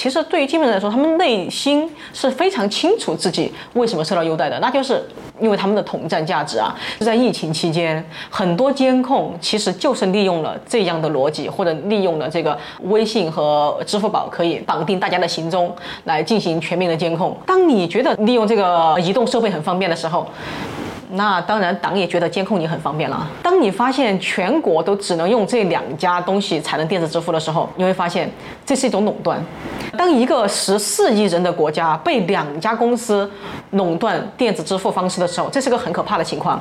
其实对于金门人来说，他们内心是非常清楚自己为什么受到优待的，那就是因为他们的统战价值啊。在疫情期间，很多监控其实就是利用了这样的逻辑，或者利用了这个微信和支付宝可以绑定大家的行踪来进行全面的监控。当你觉得利用这个移动设备很方便的时候，那当然，党也觉得监控你很方便了。当你发现全国都只能用这两家东西才能电子支付的时候，你会发现这是一种垄断。当一个十四亿人的国家被两家公司垄断电子支付方式的时候，这是个很可怕的情况。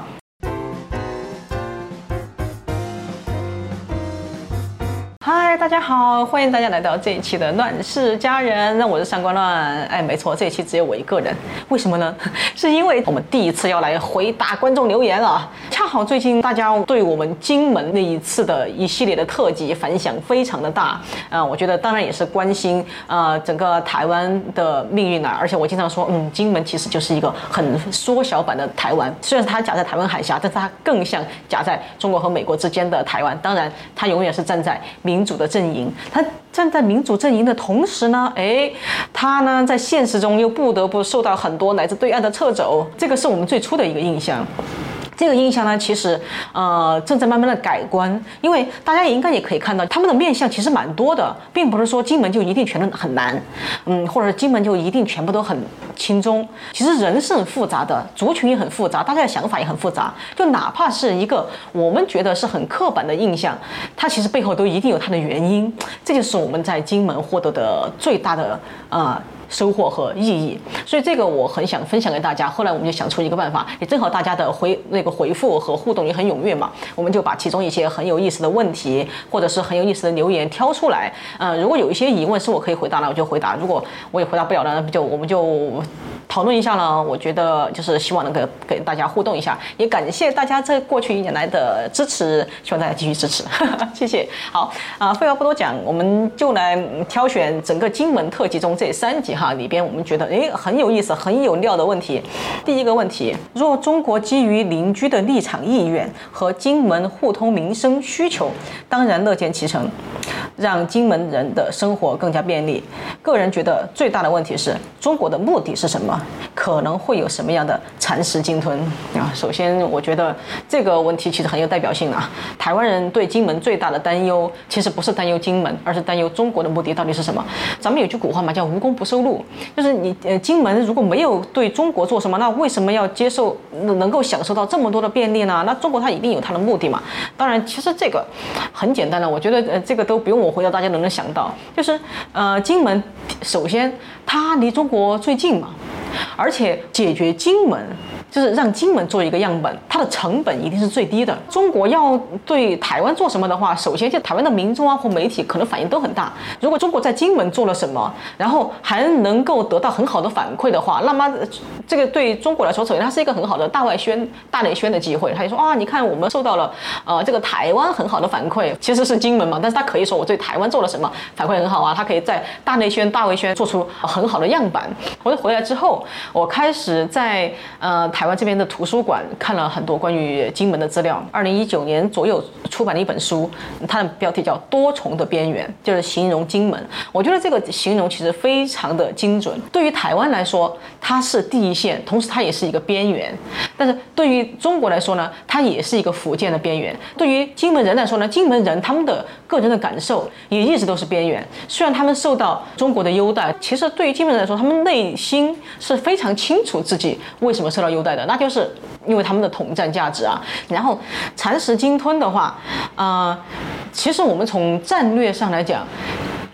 嗨，嗨大家好，欢迎大家来到这一期的《乱世佳人》，那我是上官乱。哎，没错，这一期只有我一个人，为什么呢？是因为我们第一次要来回答观众留言了。恰好最近大家对我们金门那一次的一系列的特辑反响非常的大，啊，我觉得当然也是关心呃整个台湾的命运啊。而且我经常说，嗯，金门其实就是一个很缩小版的台湾，虽然它夹在台湾海峡，但是它更像夹在中国和美国之间的台湾。当然，它永远是站在民。民的阵营，他站在民主阵营的同时呢，哎，他呢在现实中又不得不受到很多来自对岸的掣肘，这个是我们最初的一个印象。这个印象呢，其实呃正在慢慢的改观，因为大家也应该也可以看到，他们的面相其实蛮多的，并不是说金门就一定全都很难，嗯，或者金门就一定全部都很轻松。其实人是很复杂的，族群也很复杂，大家的想法也很复杂。就哪怕是一个我们觉得是很刻板的印象，它其实背后都一定有它的原因。这就是我们在金门获得的最大的呃。收获和意义，所以这个我很想分享给大家。后来我们就想出一个办法，也正好大家的回那个回复和互动也很踊跃嘛，我们就把其中一些很有意思的问题，或者是很有意思的留言挑出来。嗯，如果有一些疑问是我可以回答的，我就回答；如果我也回答不了的，就我们就。讨论一下呢，我觉得就是希望能够给大家互动一下，也感谢大家这过去一年来的支持，希望大家继续支持，谢谢。好啊，废话不多讲，我们就来挑选整个金门特辑中这三集哈里边，我们觉得诶很有意思、很有料的问题。第一个问题：若中国基于邻居的立场意愿和金门互通民生需求，当然乐见其成，让金门人的生活更加便利。个人觉得最大的问题是中国的目的是什么？可能会有什么样的蚕食鲸吞啊？首先，我觉得这个问题其实很有代表性啊。台湾人对金门最大的担忧，其实不是担忧金门，而是担忧中国的目的到底是什么。咱们有句古话嘛，叫“无功不受禄”，就是你呃，金门如果没有对中国做什么，那为什么要接受能够享受到这么多的便利呢？那中国它一定有它的目的嘛。当然，其实这个很简单的，我觉得呃，这个都不用我回答，大家都能想到，就是呃，金门首先它离中国最近嘛。而且解决金门。就是让金门做一个样本，它的成本一定是最低的。中国要对台湾做什么的话，首先就台湾的民众啊或媒体可能反应都很大。如果中国在金门做了什么，然后还能够得到很好的反馈的话，那么这个对中国来说，首先它是一个很好的大外宣、大内宣的机会。他就说啊，你看我们受到了呃这个台湾很好的反馈，其实是金门嘛，但是他可以说我对台湾做了什么反馈很好啊，他可以在大内宣、大外宣做出很好的样板。我就回来之后，我开始在呃。台台湾这边的图书馆看了很多关于金门的资料。二零一九年左右出版的一本书，它的标题叫《多重的边缘》，就是形容金门。我觉得这个形容其实非常的精准。对于台湾来说，它是第一线，同时它也是一个边缘；但是对于中国来说呢，它也是一个福建的边缘。对于金门人来说呢，金门人他们的个人的感受也一直都是边缘。虽然他们受到中国的优待，其实对于金门人来说，他们内心是非常清楚自己为什么受到优待。的，那就是因为他们的统战价值啊。然后蚕食鲸吞的话，呃，其实我们从战略上来讲，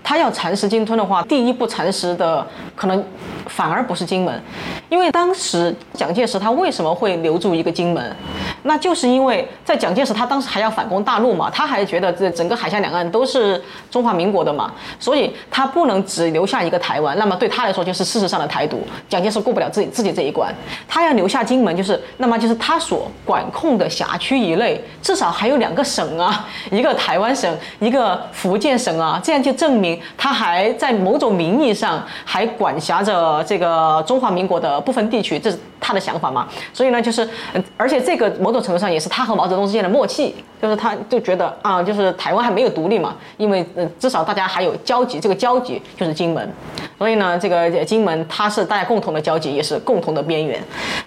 他要蚕食鲸吞的话，第一步蚕食的可能。反而不是金门，因为当时蒋介石他为什么会留住一个金门？那就是因为在蒋介石他当时还要反攻大陆嘛，他还觉得这整个海峡两岸都是中华民国的嘛，所以他不能只留下一个台湾，那么对他来说就是事实上的台独。蒋介石过不了自己自己这一关，他要留下金门，就是那么就是他所管控的辖区以内至少还有两个省啊，一个台湾省，一个福建省啊，这样就证明他还在某种名义上还管辖着。呃，这个中华民国的部分地区，这是他的想法嘛？所以呢，就是，而且这个某种程度上也是他和毛泽东之间的默契，就是他就觉得啊，就是台湾还没有独立嘛，因为至少大家还有交集，这个交集就是金门，所以呢，这个金门它是大家共同的交集，也是共同的边缘，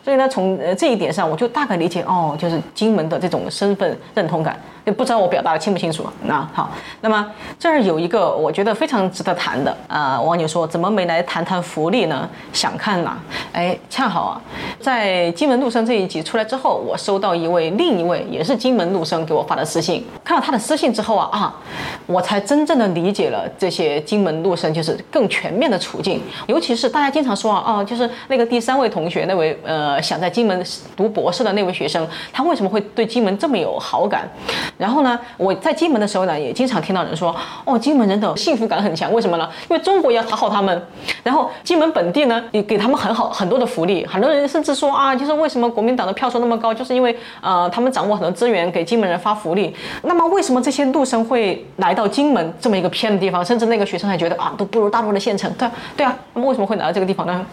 所以呢，从呃这一点上，我就大概理解哦，就是金门的这种身份认同感。就不知道我表达的清不清楚？那好，那么这儿有一个我觉得非常值得谈的啊，网友说怎么没来谈谈福利呢？想看呐，哎，恰好啊，在金门陆生这一集出来之后，我收到一位另一位也是金门陆生给我发的私信，看到他的私信之后啊啊，我才真正的理解了这些金门陆生就是更全面的处境，尤其是大家经常说啊哦，就是那个第三位同学那位呃想在金门读博士的那位学生，他为什么会对金门这么有好感？然后呢，我在金门的时候呢，也经常听到人说，哦，金门人的幸福感很强，为什么呢？因为中国要讨好他们，然后金门本地呢也给他们很好很多的福利。很多人甚至说啊，就是为什么国民党的票数那么高，就是因为呃他们掌握很多资源，给金门人发福利。那么为什么这些陆生会来到金门这么一个偏的地方？甚至那个学生还觉得啊，都不如大陆的县城。对对啊，那么为什么会来到这个地方呢？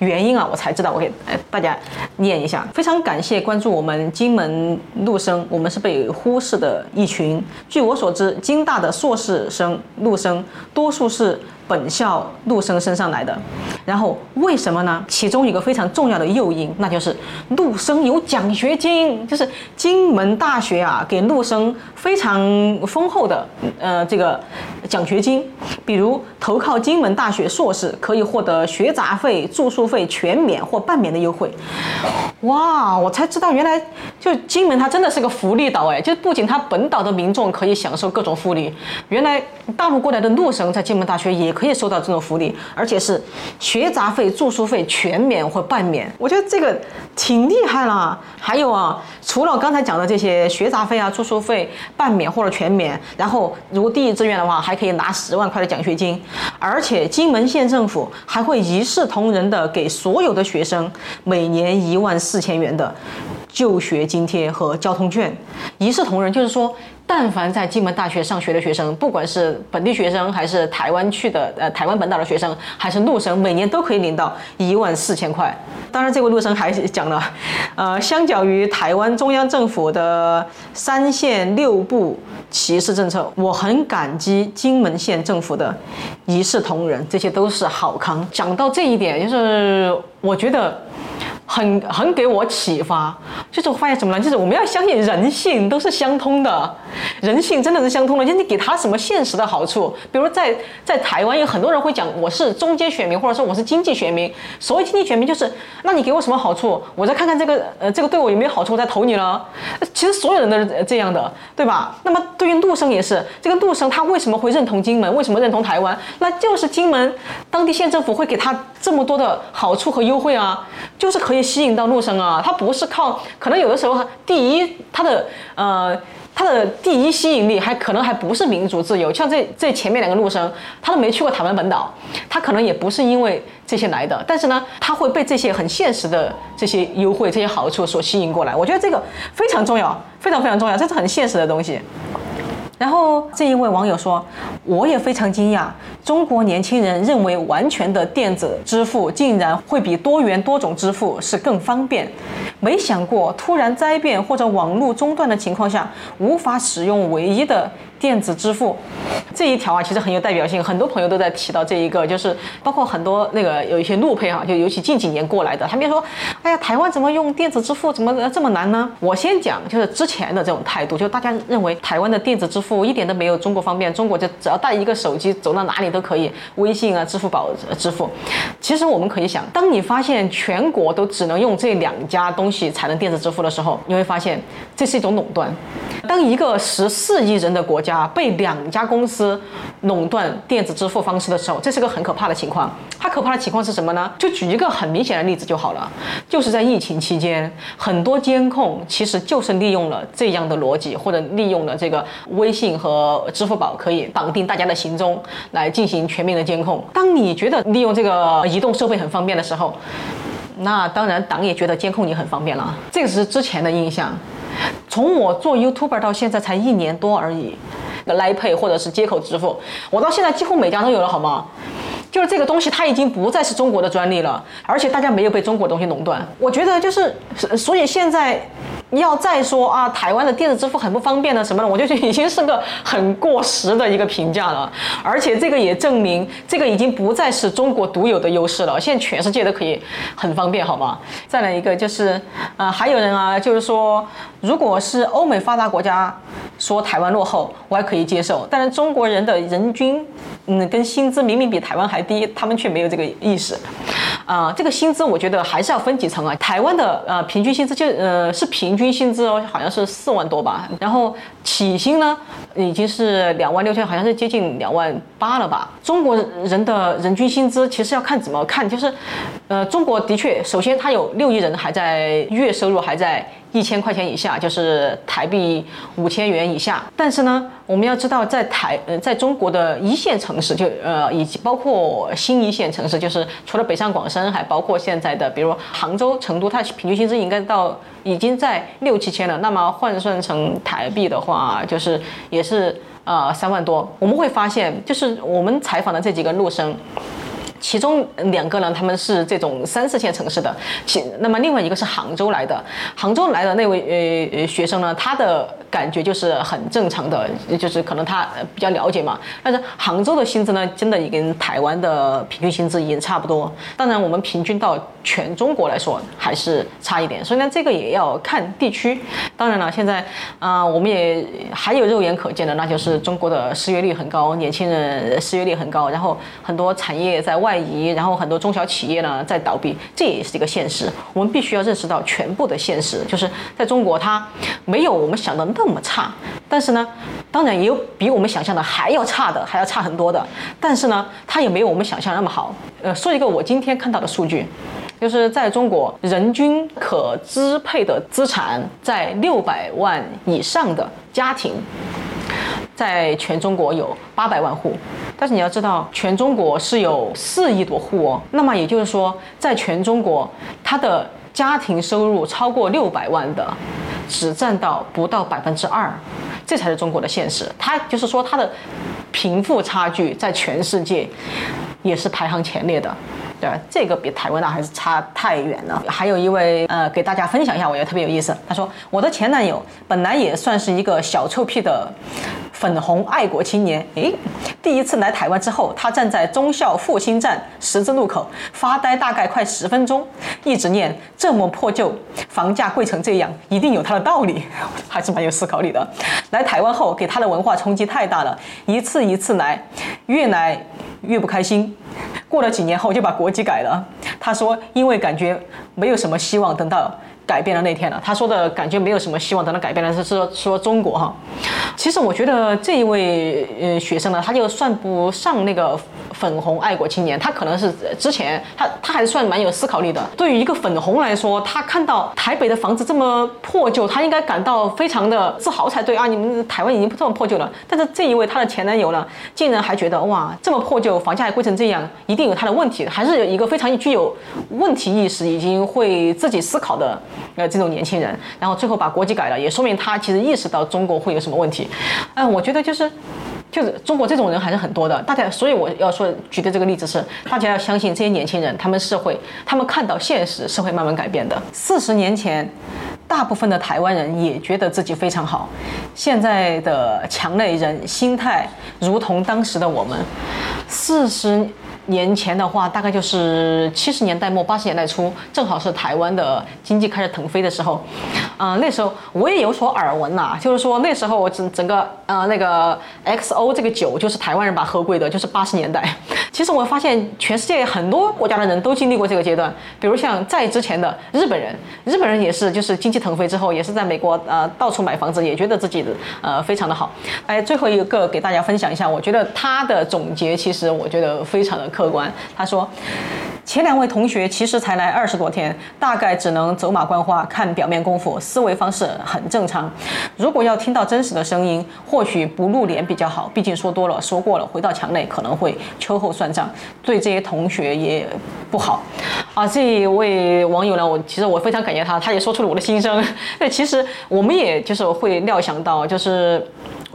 原因啊，我才知道，我给大家念一下。非常感谢关注我们金门陆生，我们是被忽视的一群。据我所知，金大的硕士生陆生多数是。本校陆生身上来的，然后为什么呢？其中一个非常重要的诱因，那就是陆生有奖学金，就是金门大学啊给陆生非常丰厚的呃这个奖学金，比如投靠金门大学硕士可以获得学杂费、住宿费全免或半免的优惠。哇，我才知道原来就金门它真的是个福利岛哎，就不仅它本岛的民众可以享受各种福利，原来大陆过来的陆生在金门大学也。可以收到这种福利，而且是学杂费、住宿费全免或半免。我觉得这个挺厉害了。还有啊，除了刚才讲的这些学杂费啊、住宿费半免或者全免，然后如果第一志愿的话，还可以拿十万块的奖学金。而且金门县政府还会一视同仁的给所有的学生每年一万四千元的就学津贴和交通券。一视同仁就是说。但凡在金门大学上学的学生，不管是本地学生还是台湾去的，呃，台湾本岛的学生，还是陆生，每年都可以领到一万四千块。当然，这位陆生还讲了，呃，相较于台湾中央政府的三县六部歧视政策，我很感激金门县政府的一视同仁，这些都是好康。讲到这一点，就是我觉得。很很给我启发，就是我发现什么呢？就是我们要相信人性都是相通的，人性真的是相通的。就是你给他什么现实的好处，比如在在台湾有很多人会讲我是中间选民，或者说我是经济选民。所谓经济选民就是，那你给我什么好处，我再看看这个呃这个对我有没有好处，我再投你了。其实所有人都是这样的，对吧？那么对于陆生也是，这个陆生他为什么会认同金门？为什么认同台湾？那就是金门当地县政府会给他这么多的好处和优惠啊，就是可以。吸引到陆生啊，他不是靠，可能有的时候第一，他的呃，他的第一吸引力还可能还不是民主自由，像这这前面两个陆生，他都没去过台湾本岛，他可能也不是因为这些来的，但是呢，他会被这些很现实的这些优惠、这些好处所吸引过来。我觉得这个非常重要，非常非常重要，这是很现实的东西。然后这一位网友说，我也非常惊讶，中国年轻人认为完全的电子支付竟然会比多元多种支付是更方便，没想过突然灾变或者网络中断的情况下，无法使用唯一的。电子支付这一条啊，其实很有代表性，很多朋友都在提到这一个，就是包括很多那个有一些路配哈，就尤其近几年过来的，他们说，哎呀，台湾怎么用电子支付，怎么这么难呢？我先讲，就是之前的这种态度，就大家认为台湾的电子支付一点都没有中国方便，中国就只要带一个手机，走到哪里都可以，微信啊、支付宝支付。其实我们可以想，当你发现全国都只能用这两家东西才能电子支付的时候，你会发现这是一种垄断。当一个十四亿人的国家被两家公司垄断电子支付方式的时候，这是个很可怕的情况。它可怕的情况是什么呢？就举一个很明显的例子就好了，就是在疫情期间，很多监控其实就是利用了这样的逻辑，或者利用了这个微信和支付宝可以绑定大家的行踪来进行全面的监控。当你觉得利用这个移动设备很方便的时候，那当然党也觉得监控你很方便了。这个是之前的印象。从我做 YouTuber 到现在才一年多而已，来 Pay 或者是接口支付，我到现在几乎每家都有了，好吗？就是这个东西它已经不再是中国的专利了，而且大家没有被中国东西垄断。我觉得就是，所以现在要再说啊，台湾的电子支付很不方便的什么的，我就觉得已经是个很过时的一个评价了。而且这个也证明，这个已经不再是中国独有的优势了。现在全世界都可以很方便，好吗？再来一个就是，呃，还有人啊，就是说，如果是欧美发达国家说台湾落后，我还可以接受。但是中国人的人均，嗯，跟薪资明明比台湾还低，他们却没有这个意识。啊，这个薪资我觉得还是要分几层啊。台湾的呃平均薪资就呃是平均薪资哦，好像是四万多吧。然后起薪呢已经是两万六千，好像是接近两万八了吧。中国人的人均薪资其实要看怎么看，就是呃中国的确，首先它有六亿人还在月收入还在。一千块钱以下就是台币五千元以下，但是呢，我们要知道，在台呃，在中国的一线城市，就呃，以及包括新一线城市，就是除了北上广深，还包括现在的，比如杭州、成都，它平均薪资应该到已经在六七千了。那么换算成台币的话，就是也是呃三万多。我们会发现，就是我们采访的这几个陆生。其中两个呢，他们是这种三四线城市的，其那么另外一个是杭州来的，杭州来的那位呃学生呢，他的感觉就是很正常的，就是可能他比较了解嘛。但是杭州的薪资呢，真的也跟台湾的平均薪资已经差不多。当然，我们平均到全中国来说还是差一点，所以呢，这个也要看地区。当然了，现在啊，我们也还有肉眼可见的，那就是中国的失业率很高，年轻人失业率很高，然后很多产业在外。外移，然后很多中小企业呢在倒闭，这也是一个现实。我们必须要认识到全部的现实，就是在中国它没有我们想的那么差，但是呢，当然也有比我们想象的还要差的，还要差很多的。但是呢，它也没有我们想象那么好。呃，说一个我今天看到的数据，就是在中国人均可支配的资产在六百万以上的家庭。在全中国有八百万户，但是你要知道，全中国是有四亿多户哦。那么也就是说，在全中国，他的家庭收入超过六百万的，只占到不到百分之二，这才是中国的现实。他就是说，他的贫富差距在全世界也是排行前列的。对，这个比台湾那还是差太远了。还有一位，呃，给大家分享一下，我觉得特别有意思。他说，我的前男友本来也算是一个小臭屁的粉红爱国青年。诶，第一次来台湾之后，他站在忠孝复兴站十字路口发呆，大概快十分钟，一直念这么破旧，房价贵成这样，一定有他的道理，还是蛮有思考力的。来台湾后，给他的文化冲击太大了，一次一次来，越来越不开心。过了几年后就把国籍改了。他说，因为感觉没有什么希望，等到。改变了那天了，他说的感觉没有什么希望，等他改变了是说说中国哈。其实我觉得这一位呃学生呢，他就算不上那个粉红爱国青年，他可能是之前他他还算蛮有思考力的。对于一个粉红来说，他看到台北的房子这么破旧，他应该感到非常的自豪才对啊！你们台湾已经这么破旧了，但是这一位他的前男友呢，竟然还觉得哇，这么破旧，房价还贵成这样，一定有他的问题，还是有一个非常具有问题意识，已经会自己思考的。呃，这种年轻人，然后最后把国籍改了，也说明他其实意识到中国会有什么问题。嗯，我觉得就是，就是中国这种人还是很多的。大家，所以我要说举的这个例子是，大家要相信这些年轻人，他们是会，他们看到现实是会慢慢改变的。四十年前，大部分的台湾人也觉得自己非常好，现在的墙内人心态如同当时的我们，四十。年前的话，大概就是七十年代末八十年代初，正好是台湾的经济开始腾飞的时候。嗯，那时候我也有所耳闻呐，就是说那时候整整个呃那个 XO 这个酒就是台湾人把喝贵的，就是八十年代。其实我发现全世界很多国家的人都经历过这个阶段，比如像在之前的日本人，日本人也是就是经济腾飞之后，也是在美国呃到处买房子，也觉得自己的呃非常的好。哎，最后一个给大家分享一下，我觉得他的总结其实我觉得非常的可客观。他说。前两位同学其实才来二十多天，大概只能走马观花，看表面功夫，思维方式很正常。如果要听到真实的声音，或许不露脸比较好，毕竟说多了、说过了，回到墙内可能会秋后算账，对这些同学也不好。啊，这一位网友呢，我其实我非常感谢他，他也说出了我的心声。那其实我们也就是会料想到，就是。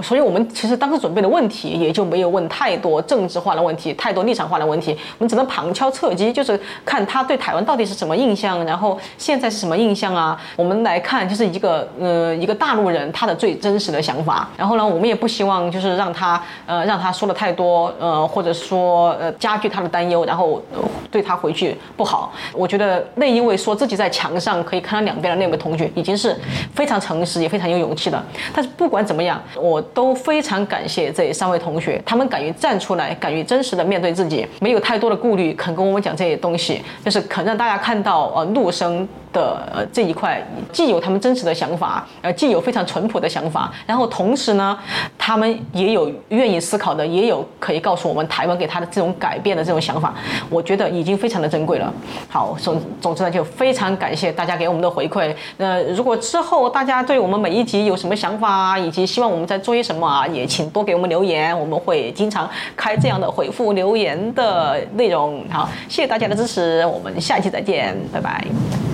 所以我们其实当时准备的问题也就没有问太多政治化的问题，太多立场化的问题，我们只能旁敲侧击，就是看他对台湾到底是什么印象，然后现在是什么印象啊？我们来看，就是一个呃一个大陆人他的最真实的想法。然后呢，我们也不希望就是让他呃让他说的太多，呃或者说呃加剧他的担忧，然后对他回去不好。我觉得那一位说自己在墙上可以看到两边的那位同学，已经是非常诚实也非常有勇气的。但是不管怎么样，我。都非常感谢这三位同学，他们敢于站出来，敢于真实的面对自己，没有太多的顾虑，肯跟我们讲这些东西，就是肯让大家看到呃陆生。的这一块，既有他们真实的想法，呃既有非常淳朴的想法，然后同时呢，他们也有愿意思考的，也有可以告诉我们台湾给他的这种改变的这种想法，我觉得已经非常的珍贵了。好，总总之呢，就非常感谢大家给我们的回馈。那如果之后大家对我们每一集有什么想法，以及希望我们在做些什么啊，也请多给我们留言，我们会经常开这样的回复留言的内容。好，谢谢大家的支持，我们下期再见，拜拜。